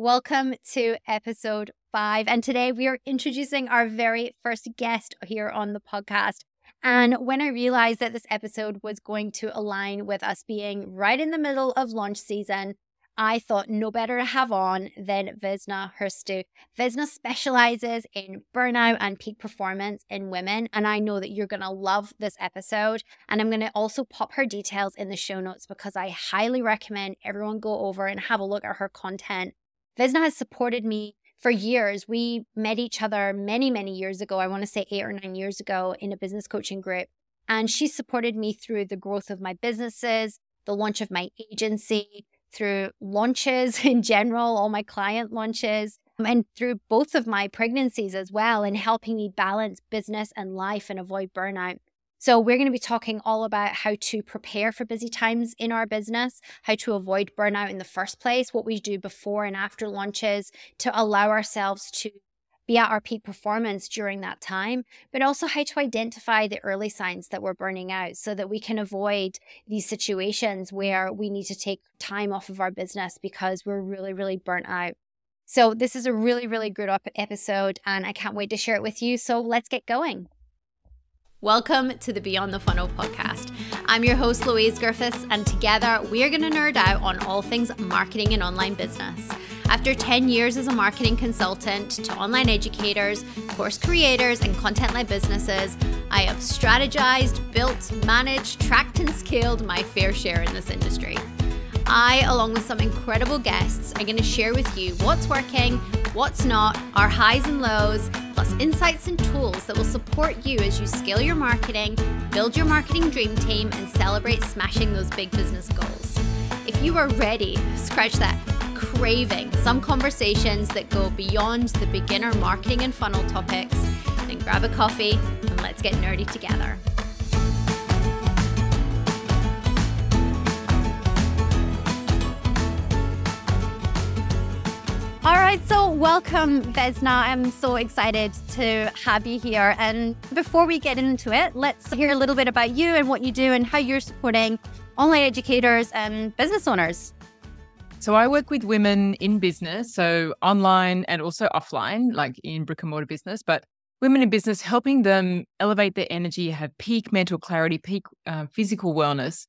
Welcome to episode five. And today we are introducing our very first guest here on the podcast. And when I realized that this episode was going to align with us being right in the middle of launch season, I thought no better to have on than Vesna Hrsto. Vesna specializes in burnout and peak performance in women, and I know that you're going to love this episode. And I'm going to also pop her details in the show notes because I highly recommend everyone go over and have a look at her content. Vesna has supported me for years. We met each other many, many years ago. I want to say eight or nine years ago in a business coaching group. And she supported me through the growth of my businesses, the launch of my agency, through launches in general, all my client launches, and through both of my pregnancies as well, and helping me balance business and life and avoid burnout. So, we're going to be talking all about how to prepare for busy times in our business, how to avoid burnout in the first place, what we do before and after launches to allow ourselves to be at our peak performance during that time, but also how to identify the early signs that we're burning out so that we can avoid these situations where we need to take time off of our business because we're really, really burnt out. So, this is a really, really good episode, and I can't wait to share it with you. So, let's get going. Welcome to the Beyond the Funnel podcast. I'm your host, Louise Griffiths, and together we are going to nerd out on all things marketing and online business. After 10 years as a marketing consultant to online educators, course creators, and content led businesses, I have strategized, built, managed, tracked, and scaled my fair share in this industry. I, along with some incredible guests, are going to share with you what's working, what's not, our highs and lows plus insights and tools that will support you as you scale your marketing, build your marketing dream team, and celebrate smashing those big business goals. If you are ready, scratch that craving some conversations that go beyond the beginner marketing and funnel topics, then grab a coffee and let's get nerdy together. All right, so welcome, Vesna. I'm so excited to have you here. And before we get into it, let's hear a little bit about you and what you do and how you're supporting online educators and business owners. So I work with women in business, so online and also offline, like in brick and mortar business, but women in business, helping them elevate their energy, have peak mental clarity, peak uh, physical wellness,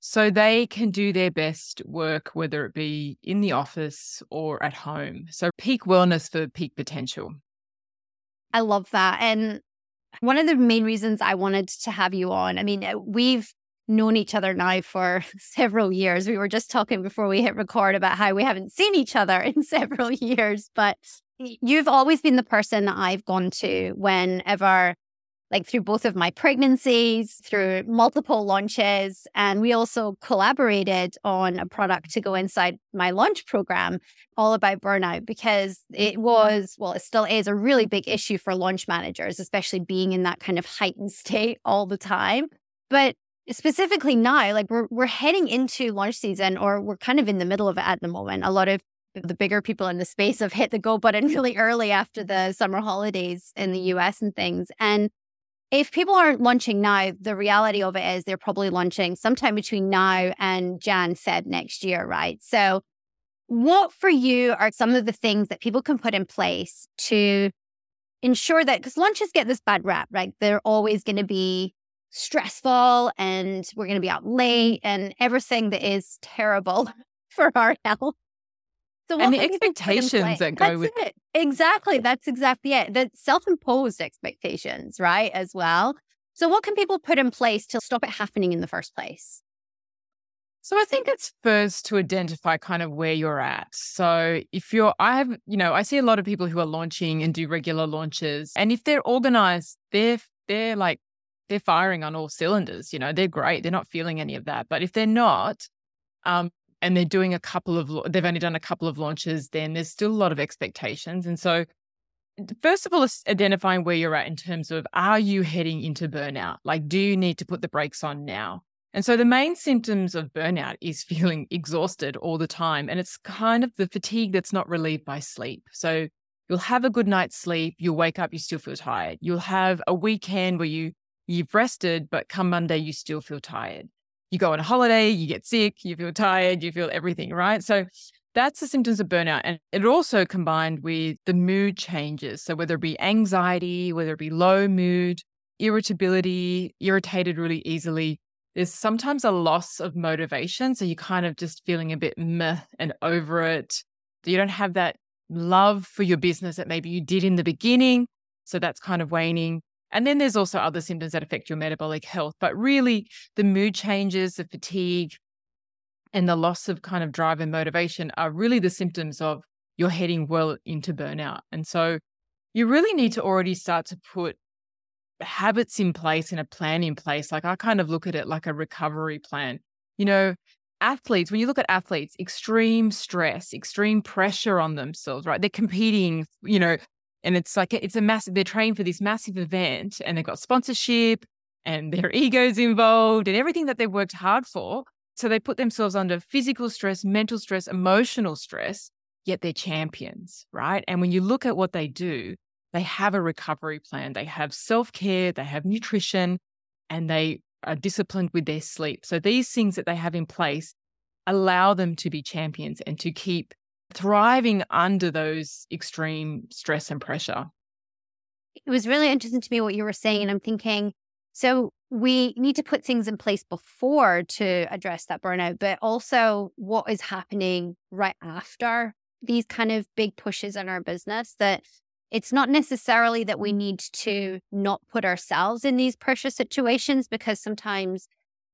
so they can do their best work, whether it be in the office or at home. So peak wellness for peak potential. I love that. And one of the main reasons I wanted to have you on, I mean, uh, we've known each other now for several years. We were just talking before we hit record about how we haven't seen each other in several years, but you've always been the person that I've gone to whenever like through both of my pregnancies, through multiple launches. And we also collaborated on a product to go inside my launch program all about burnout because it mm-hmm. was, well, it still is a really big issue for launch managers, especially being in that kind of heightened state all the time. But specifically now, like we're we're heading into launch season or we're kind of in the middle of it at the moment. A lot of the bigger people in the space have hit the go button really early after the summer holidays in the US and things. And if people aren't launching now, the reality of it is they're probably launching sometime between now and Jan, Feb next year, right? So, what for you are some of the things that people can put in place to ensure that because launches get this bad rap, right? They're always going to be stressful and we're going to be out late and everything that is terrible for our health. So and the expectations that go That's with it. Exactly. That's exactly it. The self imposed expectations, right? As well. So, what can people put in place to stop it happening in the first place? So I think it's first to identify kind of where you're at. So if you're, I have, you know, I see a lot of people who are launching and do regular launches, and if they're organized, they're they're like they're firing on all cylinders. You know, they're great. They're not feeling any of that. But if they're not, um, and they're doing a couple of they've only done a couple of launches then there's still a lot of expectations and so first of all identifying where you're at in terms of are you heading into burnout? Like do you need to put the brakes on now? And so the main symptoms of burnout is feeling exhausted all the time and it's kind of the fatigue that's not relieved by sleep. So you'll have a good night's sleep you'll wake up you still feel tired. You'll have a weekend where you you've rested but come monday you still feel tired you go on a holiday, you get sick, you feel tired, you feel everything, right? So that's the symptoms of burnout. And it also combined with the mood changes. So whether it be anxiety, whether it be low mood, irritability, irritated really easily, there's sometimes a loss of motivation. So you're kind of just feeling a bit meh and over it. You don't have that love for your business that maybe you did in the beginning. So that's kind of waning. And then there's also other symptoms that affect your metabolic health. But really, the mood changes, the fatigue, and the loss of kind of drive and motivation are really the symptoms of you're heading well into burnout. And so you really need to already start to put habits in place and a plan in place. Like I kind of look at it like a recovery plan. You know, athletes, when you look at athletes, extreme stress, extreme pressure on themselves, right? They're competing, you know, and it's like it's a massive, they're trained for this massive event and they've got sponsorship and their egos involved and everything that they've worked hard for. So they put themselves under physical stress, mental stress, emotional stress, yet they're champions, right? And when you look at what they do, they have a recovery plan, they have self care, they have nutrition, and they are disciplined with their sleep. So these things that they have in place allow them to be champions and to keep thriving under those extreme stress and pressure. It was really interesting to me what you were saying. And I'm thinking, so we need to put things in place before to address that burnout, but also what is happening right after these kind of big pushes in our business that it's not necessarily that we need to not put ourselves in these pressure situations because sometimes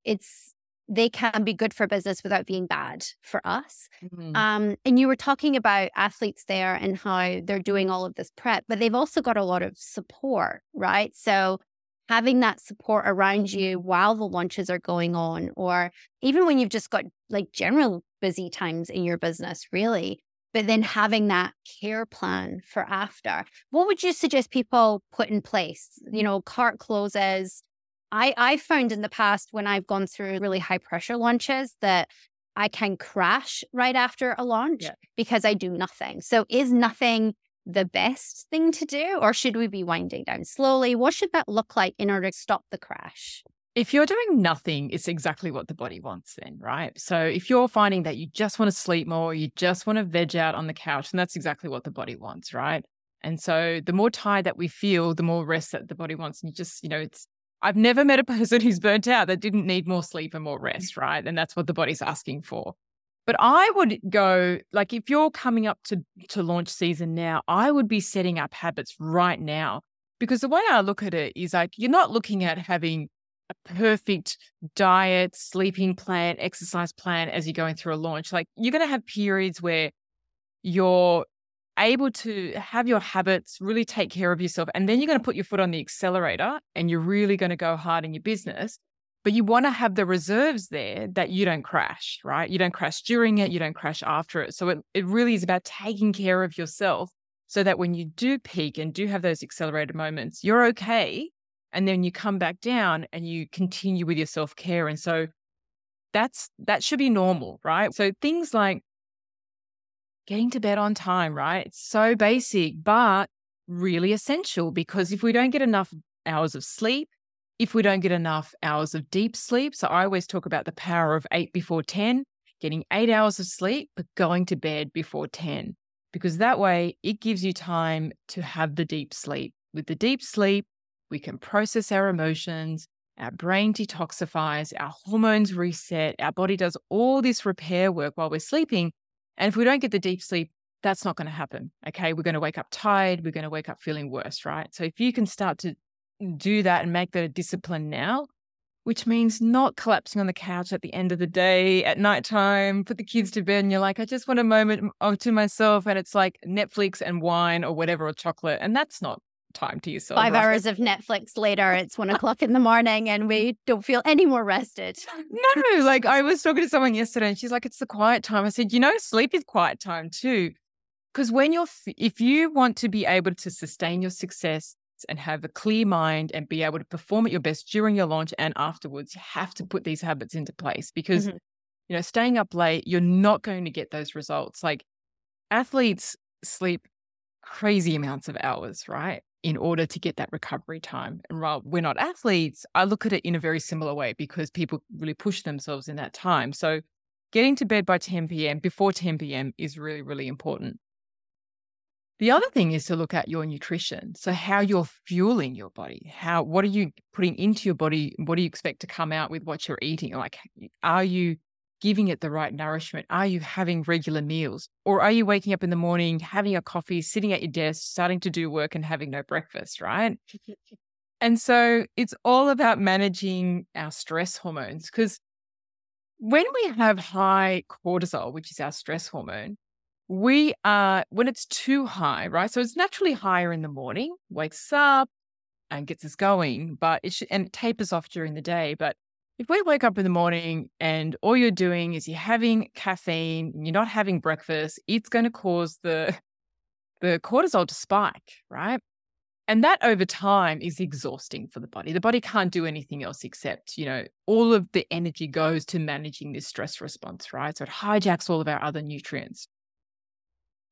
it's they can be good for business without being bad for us. Mm-hmm. Um, and you were talking about athletes there and how they're doing all of this prep, but they've also got a lot of support, right? So having that support around you while the launches are going on, or even when you've just got like general busy times in your business, really, but then having that care plan for after. What would you suggest people put in place? You know, cart closes. I I found in the past when I've gone through really high pressure launches that I can crash right after a launch yeah. because I do nothing. So is nothing the best thing to do, or should we be winding down slowly? What should that look like in order to stop the crash? If you're doing nothing, it's exactly what the body wants, then, right? So if you're finding that you just want to sleep more, you just want to veg out on the couch, and that's exactly what the body wants, right? And so the more tired that we feel, the more rest that the body wants. And you just, you know, it's, I've never met a person who's burnt out that didn't need more sleep and more rest, right? And that's what the body's asking for. But I would go like if you're coming up to to launch season now, I would be setting up habits right now because the way I look at it is like you're not looking at having a perfect diet, sleeping plan, exercise plan as you're going through a launch. Like you're going to have periods where you're able to have your habits, really take care of yourself, and then you're going to put your foot on the accelerator and you're really going to go hard in your business but you want to have the reserves there that you don't crash, right? You don't crash during it, you don't crash after it. So it, it really is about taking care of yourself so that when you do peak and do have those accelerated moments, you're okay. And then you come back down and you continue with your self care. And so that's that should be normal, right? So things like getting to bed on time, right? It's so basic, but really essential because if we don't get enough hours of sleep, if we don't get enough hours of deep sleep. So I always talk about the power of eight before 10, getting eight hours of sleep, but going to bed before 10, because that way it gives you time to have the deep sleep. With the deep sleep, we can process our emotions, our brain detoxifies, our hormones reset, our body does all this repair work while we're sleeping. And if we don't get the deep sleep, that's not going to happen. Okay. We're going to wake up tired. We're going to wake up feeling worse, right? So if you can start to do that and make that a discipline now, which means not collapsing on the couch at the end of the day at nighttime, put the kids to bed, and you're like, I just want a moment to myself. And it's like Netflix and wine or whatever, or chocolate. And that's not time to yourself. Five hours of Netflix later, it's one o'clock in the morning and we don't feel any more rested. No, like I was talking to someone yesterday and she's like, it's the quiet time. I said, you know, sleep is quiet time too. Because when you're, if you want to be able to sustain your success and have a clear mind and be able to perform at your best during your launch and afterwards, you have to put these habits into place because, mm-hmm. you know, staying up late, you're not going to get those results. Like athletes sleep crazy amounts of hours, right? In order to get that recovery time. And while we're not athletes, I look at it in a very similar way because people really push themselves in that time. So getting to bed by 10 p.m. before 10 p.m. is really, really important. The other thing is to look at your nutrition. So how you're fueling your body. How what are you putting into your body? What do you expect to come out with what you're eating? Like are you giving it the right nourishment? Are you having regular meals? Or are you waking up in the morning, having a coffee, sitting at your desk, starting to do work and having no breakfast, right? and so it's all about managing our stress hormones because when we have high cortisol, which is our stress hormone, we are, when it's too high, right? So it's naturally higher in the morning, wakes up and gets us going, but it should, and it tapers off during the day. But if we wake up in the morning and all you're doing is you're having caffeine, you're not having breakfast, it's going to cause the the cortisol to spike, right? And that over time is exhausting for the body. The body can't do anything else except, you know, all of the energy goes to managing this stress response, right? So it hijacks all of our other nutrients.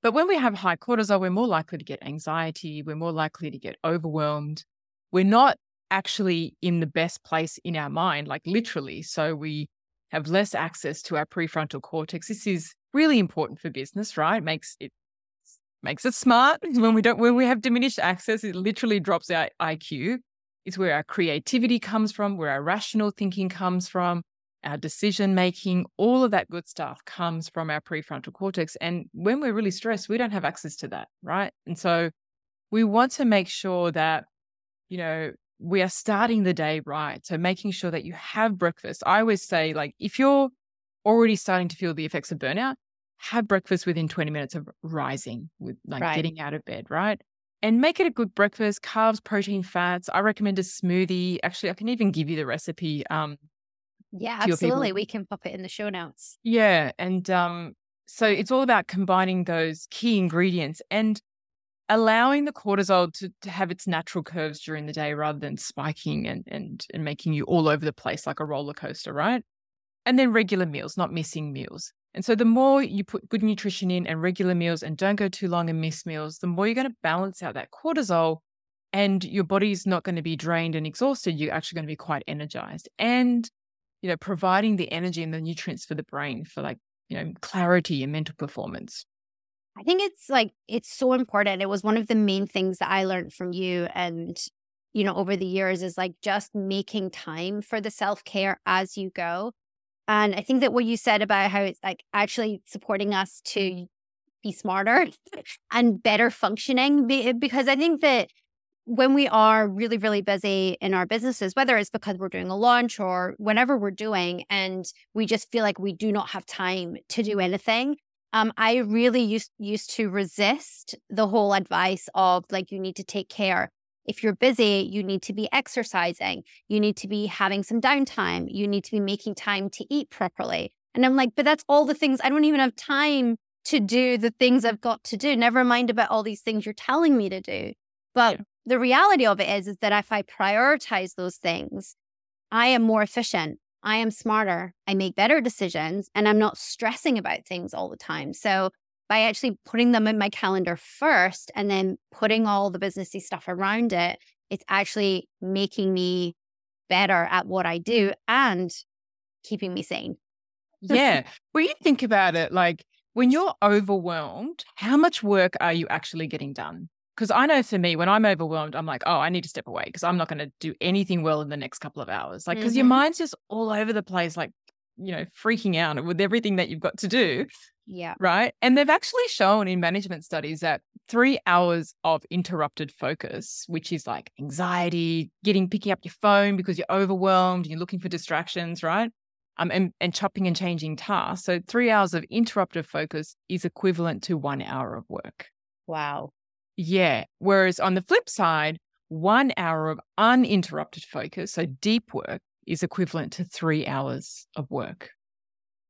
But when we have high cortisol, we're more likely to get anxiety, we're more likely to get overwhelmed. We're not actually in the best place in our mind, like literally. So we have less access to our prefrontal cortex. This is really important for business, right? Makes it makes it smart. When we don't when we have diminished access, it literally drops our IQ. It's where our creativity comes from, where our rational thinking comes from our decision making, all of that good stuff comes from our prefrontal cortex. And when we're really stressed, we don't have access to that, right? And so we want to make sure that, you know, we are starting the day right. So making sure that you have breakfast. I always say, like, if you're already starting to feel the effects of burnout, have breakfast within 20 minutes of rising, with like right. getting out of bed, right? And make it a good breakfast, carbs, protein, fats. I recommend a smoothie. Actually, I can even give you the recipe. Um, yeah, absolutely. We can pop it in the show notes. Yeah. And um, so it's all about combining those key ingredients and allowing the cortisol to, to have its natural curves during the day rather than spiking and, and and making you all over the place like a roller coaster, right? And then regular meals, not missing meals. And so the more you put good nutrition in and regular meals and don't go too long and miss meals, the more you're going to balance out that cortisol and your body's not going to be drained and exhausted. You're actually going to be quite energized. And you know, providing the energy and the nutrients for the brain for like, you know, clarity and mental performance. I think it's like, it's so important. It was one of the main things that I learned from you and, you know, over the years is like just making time for the self care as you go. And I think that what you said about how it's like actually supporting us to be smarter and better functioning, because I think that when we are really, really busy in our businesses, whether it's because we're doing a launch or whatever we're doing, and we just feel like we do not have time to do anything, um, I really used used to resist the whole advice of like you need to take care. If you're busy, you need to be exercising. You need to be having some downtime. You need to be making time to eat properly. And I'm like, but that's all the things I don't even have time to do the things I've got to do. Never mind about all these things you're telling me to do. But yeah the reality of it is, is that if I prioritize those things, I am more efficient. I am smarter. I make better decisions and I'm not stressing about things all the time. So by actually putting them in my calendar first and then putting all the businessy stuff around it, it's actually making me better at what I do and keeping me sane. yeah. When you think about it, like when you're overwhelmed, how much work are you actually getting done? Because I know for me, when I'm overwhelmed, I'm like, oh, I need to step away because I'm not going to do anything well in the next couple of hours. Like, because mm-hmm. your mind's just all over the place, like, you know, freaking out with everything that you've got to do. Yeah. Right. And they've actually shown in management studies that three hours of interrupted focus, which is like anxiety, getting picking up your phone because you're overwhelmed, you're looking for distractions, right? Um, and, and chopping and changing tasks. So three hours of interrupted focus is equivalent to one hour of work. Wow. Yeah. Whereas on the flip side, one hour of uninterrupted focus, so deep work, is equivalent to three hours of work.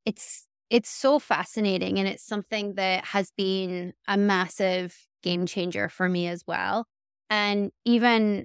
It's it's so fascinating and it's something that has been a massive game changer for me as well. And even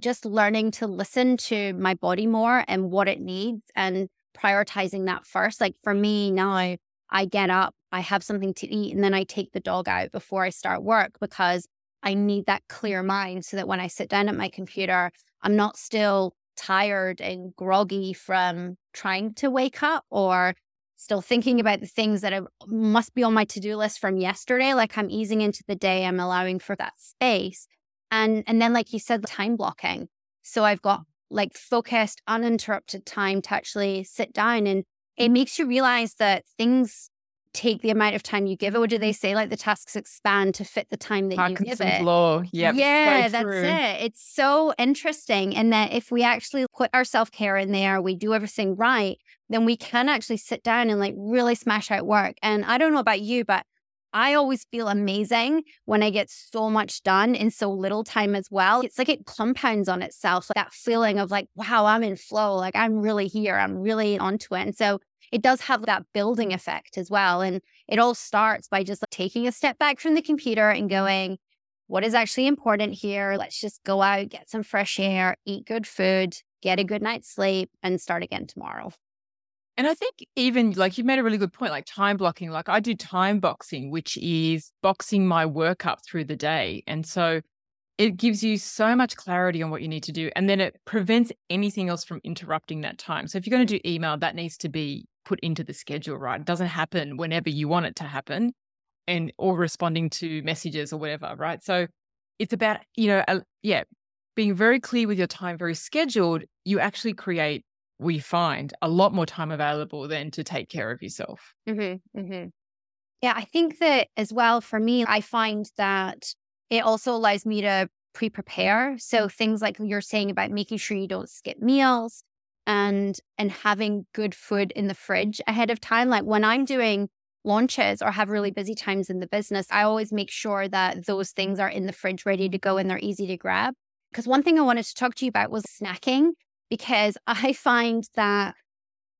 just learning to listen to my body more and what it needs and prioritizing that first. Like for me now, I get up, I have something to eat, and then I take the dog out before I start work because I need that clear mind so that when I sit down at my computer, I'm not still tired and groggy from trying to wake up or still thinking about the things that are, must be on my to-do list from yesterday. Like i'm easing into the day i'm allowing for that space. And and then like you said time blocking. So i've got like focused uninterrupted time to actually sit down and it makes you realize that things take the amount of time you give it. Or do they say like the tasks expand to fit the time that you give it? law. Yep. Yeah, that's it. It's so interesting. And that if we actually put our self care in there, we do everything right, then we can actually sit down and like really smash out work. And I don't know about you, but I always feel amazing when I get so much done in so little time as well. It's like it compounds on itself, like that feeling of like, wow, I'm in flow. Like I'm really here. I'm really onto it. And so it does have that building effect as well. And it all starts by just like, taking a step back from the computer and going, what is actually important here? Let's just go out, get some fresh air, eat good food, get a good night's sleep, and start again tomorrow. And I think even like you made a really good point, like time blocking. Like I do time boxing, which is boxing my work up through the day. And so it gives you so much clarity on what you need to do. And then it prevents anything else from interrupting that time. So if you're going to do email, that needs to be put into the schedule, right? It doesn't happen whenever you want it to happen and or responding to messages or whatever, right? So it's about, you know, uh, yeah, being very clear with your time, very scheduled, you actually create, we find, a lot more time available than to take care of yourself. Mm-hmm, mm-hmm. Yeah, I think that as well for me, I find that it also allows me to pre prepare. So mm. things like you're saying about making sure you don't skip meals, and and having good food in the fridge ahead of time. Like when i'm doing launches or have really busy times in the business i always make sure that those things are in the fridge ready to go and they're easy to grab. Because one thing i wanted to talk to you about was snacking because i find that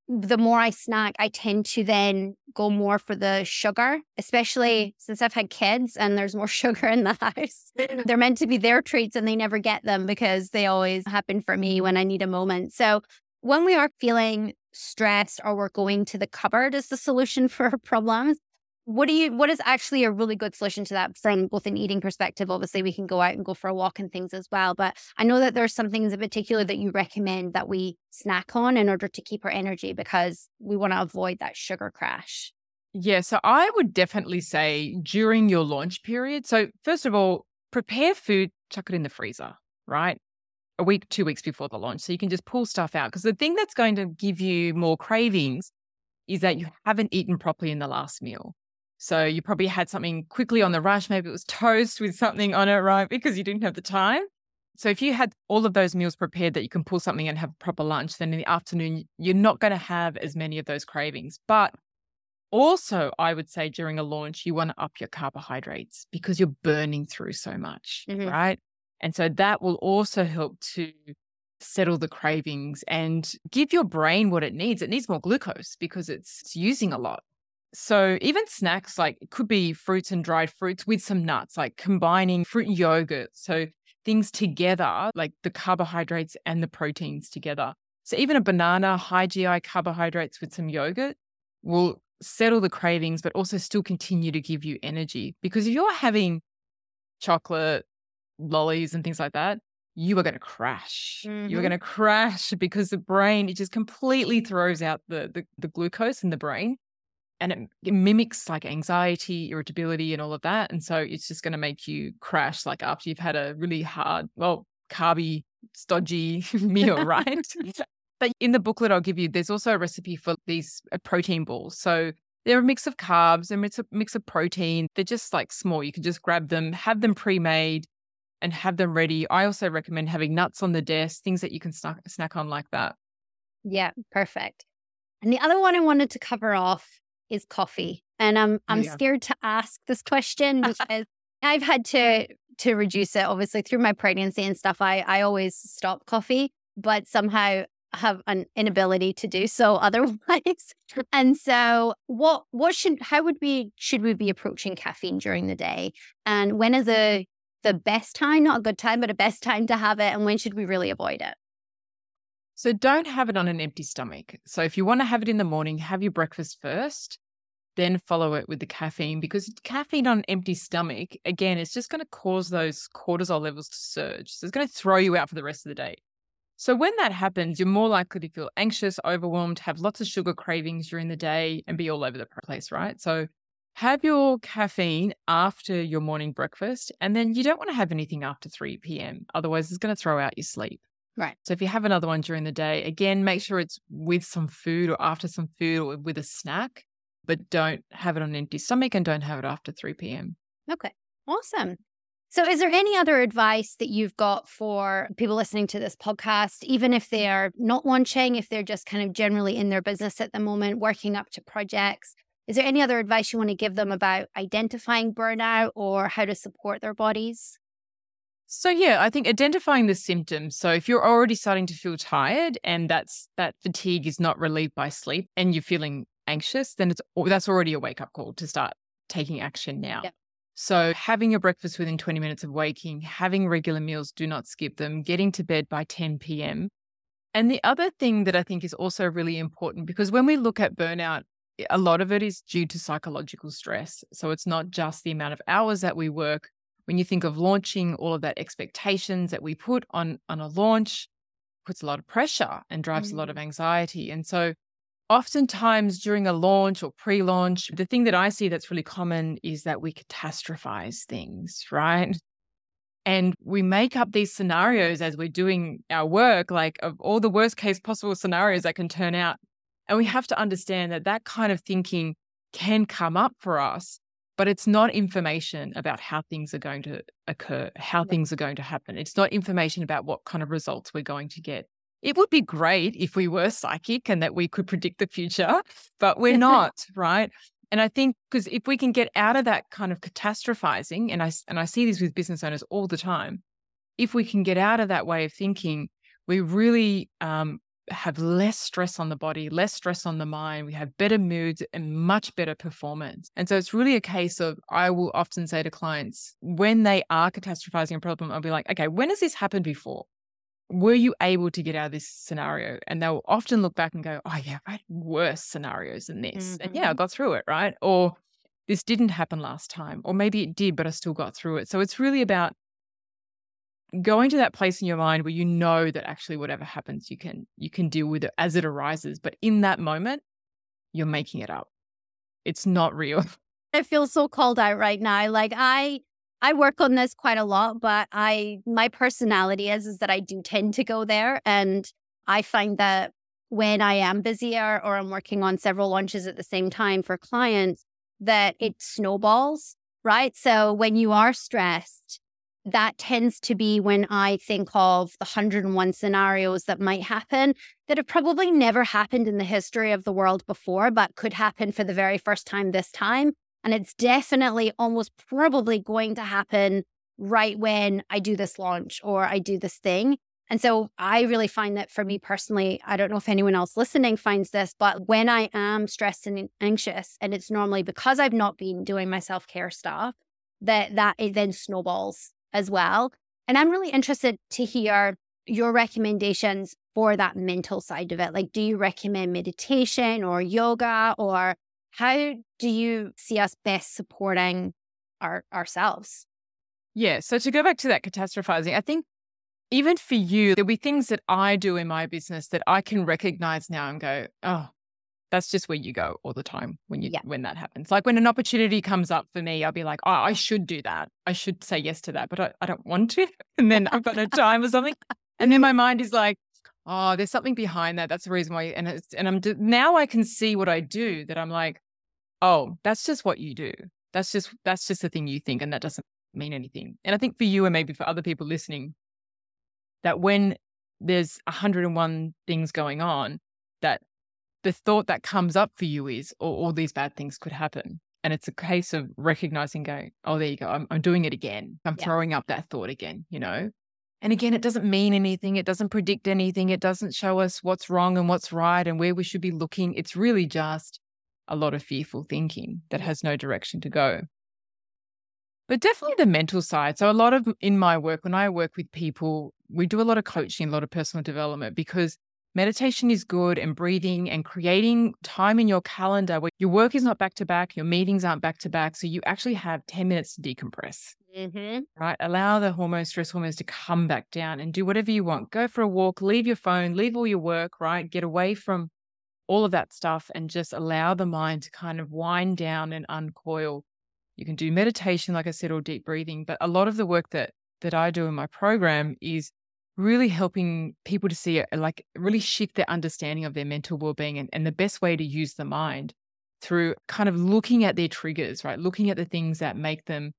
the more I snack, I tend to then go more for the sugar, mm-hmm. especially since I've had kids and there's more sugar in the house. They're meant to be their treats and they never get them because they always happen for me mm-hmm. when I need a moment. So when we are feeling stressed or we're going to the cupboard as the solution for our problems, what do you what is actually a really good solution to that from both an eating perspective obviously we can go out and go for a walk and things as well but i know that there's some things in particular that you recommend that we snack on in order to keep our energy because we want to avoid that sugar crash yeah so i would definitely say during your launch period so first of all prepare food chuck it in the freezer right a week, two weeks before the launch. So you can just pull stuff out. Because the thing that's going to give you more cravings is that you haven't eaten properly in the last meal. So you probably had something quickly on the rush. Maybe it was toast with something on it, right? Because you didn't have the time. So if you had all of those meals prepared that you can pull something and have a proper lunch, then in the afternoon, you're not going to have as many of those cravings. But also, I would say during a launch, you want to up your carbohydrates because you're burning through so much, mm-hmm. right? And so that will also help to settle the cravings and give your brain what it needs. It needs more glucose because it's, using a lot. So even snacks like it could be fruits and dried fruits with some nuts, like combining fruit and yogurt. So things together, like the carbohydrates and the proteins together. So even a banana, high GI carbohydrates with some yogurt will settle the cravings, but also still continue to give you energy. Because if you're having chocolate, lollies and things like that, you are going to crash. Mm-hmm. You are going to crash because the brain, it just completely throws out the, the, the glucose in the brain and it, it, mimics like anxiety, irritability, and all of that. And so it's just going to make you crash like after you've had a really hard, well, carby, stodgy meal, right? but in the booklet I'll give you, there's also a recipe for these uh, protein balls. So they're a mix of carbs, and it's a mix of, mix of protein. They're just like small. You can just grab them, have them pre made and have them ready. I also recommend having nuts on the desk, things that you can snack, snack on like that. Yeah, perfect. And the other one I wanted to cover off is coffee. And I'm oh, I'm yeah. scared to ask this question because I've had to to reduce it obviously through my pregnancy and stuff. I I always stop coffee, but somehow have an inability to do so otherwise. and so what what should how would we should we be approaching caffeine during the day? And when is a the best time, not a good time, but a best time to have it? And when should we really avoid it? So don't have it on an empty stomach. So if you want to have it in the morning, have your breakfast first, then follow it with the caffeine because caffeine on an empty stomach, again, it's just going to cause those cortisol levels to surge. So it's going to throw you out for the rest of the day. So when that happens, you're more likely to feel anxious, overwhelmed, have lots of sugar cravings during the day, and be all over the place, right? So have your caffeine after your morning breakfast, and then you don't want to have anything after 3 p.m. Otherwise, it's going to throw out your sleep. Right. So if you have another one during the day, again, make sure it's with some food or after some food or with a snack, but don't have it on an empty stomach and don't have it after 3 p.m. Okay. Awesome. So, is there any other advice that you've got for people listening to this podcast, even if they're not launching, if they're just kind of generally in their business at the moment, working up to projects? Is there any other advice you want to give them about identifying burnout or how to support their bodies? So yeah, I think identifying the symptoms. So if you're already starting to feel tired and that's that fatigue is not relieved by sleep and you're feeling anxious, then it's that's already a wake up call to start taking action now. Yep. So having your breakfast within 20 minutes of waking, having regular meals, do not skip them, getting to bed by 10 p.m. And the other thing that I think is also really important because when we look at burnout, a lot of it is due to psychological stress. So it's not just the amount of hours that we work, when you think of launching all of that expectations that we put on on a launch puts a lot of pressure and drives mm-hmm. a lot of mm. anxiety and so oftentimes during a launch or pre-launch the thing that i see that's really common is that we catastrophize things right and we make up these scenarios as we're doing our work like of all the worst case possible scenarios that can turn out and we have to understand that that kind of thinking can come up for us but it's not information about how things are going to occur, how things are going to happen. It's not information about what kind of results we're going to get. It would be great if we were psychic and that we could predict the future, but we're not, right? And I think because if we can get out of that kind of catastrophizing, and I and I see this with business owners all the time, if we can get out of that way of thinking, we really um, have less stress on the body, less stress on the mind. We have better moods and much better performance. And so it's really a case of I will often say to clients when they are catastrophizing a problem, I'll be like, okay, when has this happened before? Were you able to get out of this scenario? And they'll often look back and go, oh, yeah, I had worse scenarios than this. Mm-hmm. And yeah, I mm-hmm. got through it, right? Or this didn't happen last time. Or maybe it did, but I still got through it. So it's really about going to that place in your mind where you know that actually whatever happens you can you can deal with it as it arises but in that moment you're making it up. It's not real. I feel so called out right now like i i work on this quite a lot but i my personality is is that i do tend to go there and i find that when i am busier or i'm working on several launches at the same time for clients that it snowballs right? So when you are stressed that tends to be when I think of the 101 scenarios that might happen that have probably never happened in the history of the world before, but could happen for the very first time this time. And it's definitely almost probably going to happen right when I do this launch or I do this thing. And so I really find that for me personally, I don't know if anyone else listening finds this, but when I am stressed and anxious, and it's normally because I've not been doing my self care stuff, that that it then snowballs as well. And I'm really interested to hear your recommendations for that mental side of it. Like, do you recommend meditation or yoga, or how do you see us best supporting our ourselves? Yeah. So to go back to that catastrophizing, I think even for you, there'll be things that I do in my business that I can recognize now and go, oh, that's just where you go all the time when you yeah. when that happens. Like when an opportunity comes up for me, I'll be like, oh, I should do that. I should say yes to that, but I, I don't want to. And then I've got no time or something. And then my mind is like, oh, there's something behind that. That's the reason why. And it's, and I'm now I can see what I do. That I'm like, oh, that's just what you do. That's just that's just the thing you think, and that doesn't mean anything. And I think for you and maybe for other people listening, that when there's 101 things going on, that the thought that comes up for you is, oh, all these bad things could happen. And it's a case of recognizing, going, oh, there you go. I'm, I'm doing it again. I'm yeah. throwing up that thought again, you know? And again, it doesn't mean anything. It doesn't predict anything. It doesn't show us what's wrong and what's right and where we should be looking. It's really just a lot of fearful thinking that has no direction to go. But definitely the mental side. So, a lot of in my work, when I work with people, we do a lot of coaching, a lot of personal development because meditation is good and breathing and creating time in your calendar where your work is not back to back, your meetings aren't back to back. So you actually have 10 minutes to decompress, Mm-hmm. right? Allow the hormones, stress hormones to come back down and do whatever you want. Go for a walk, leave your phone, leave all your work, right? Get away from all of that stuff and just allow the mind to kind of wind down and uncoil. You can do meditation, like I said, or deep breathing. But a lot of the work that that I do in my program is really helping people to see it, like really shift their understanding of their mental well-being and, and the best way to use the mind through kind of looking at their triggers, right? Looking at the things that make them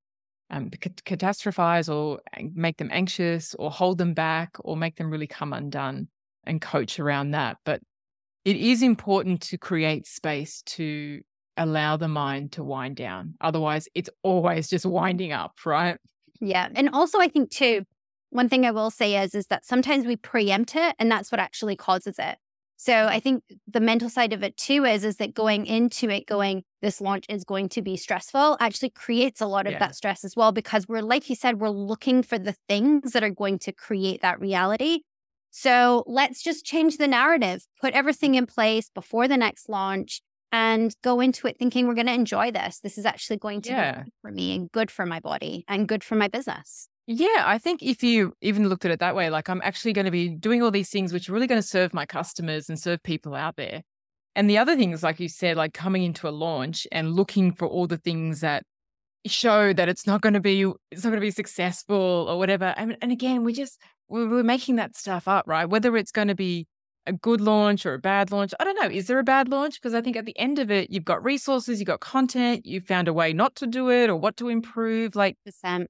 um, catastrophize or make them anxious or hold them back or make them really come undone and coach around that. But it is important to create space to allow the mind to wind down. Otherwise, it's always just winding up, right? Yeah. And also, I think, too, one thing I will say is, is that sometimes we preempt it and that's what actually causes it. So I think the mental side of it too is, is that going into it, going, this launch is going to be stressful actually creates a lot of Yeah. that stress as well, because we're, like you said, we're looking for the things that are going to create that reality. So let's just change the narrative, put everything in place before the next launch and go into it thinking we're going to enjoy this. This is actually going to Yeah. be good for me and good for my body and good for my business. Yeah, I think if you even looked at it that way, like I'm actually going to be doing all these things which are really going to serve my customers and serve people out there. And the other things, like you said, like coming into a launch and looking for all the things that show that it's not going to be it's not going to be successful or whatever. And, and again, we just we're, we're making that stuff up, right? Whether it's going to be a good launch or a bad launch, I don't know. Is there a bad launch? Because I think at the end of it, you've got resources, you've got content, you found a way not to do it or what to improve. Like Percent.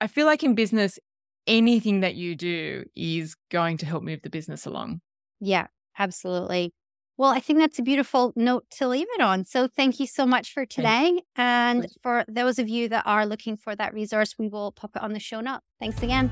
I feel like in business, anything that you do is going to help move the business along. Yeah, absolutely. Well, I think that's a beautiful note to leave it on. So thank you so much for today. And for those of you that are looking for that resource, we will pop it on the show note. Thanks again.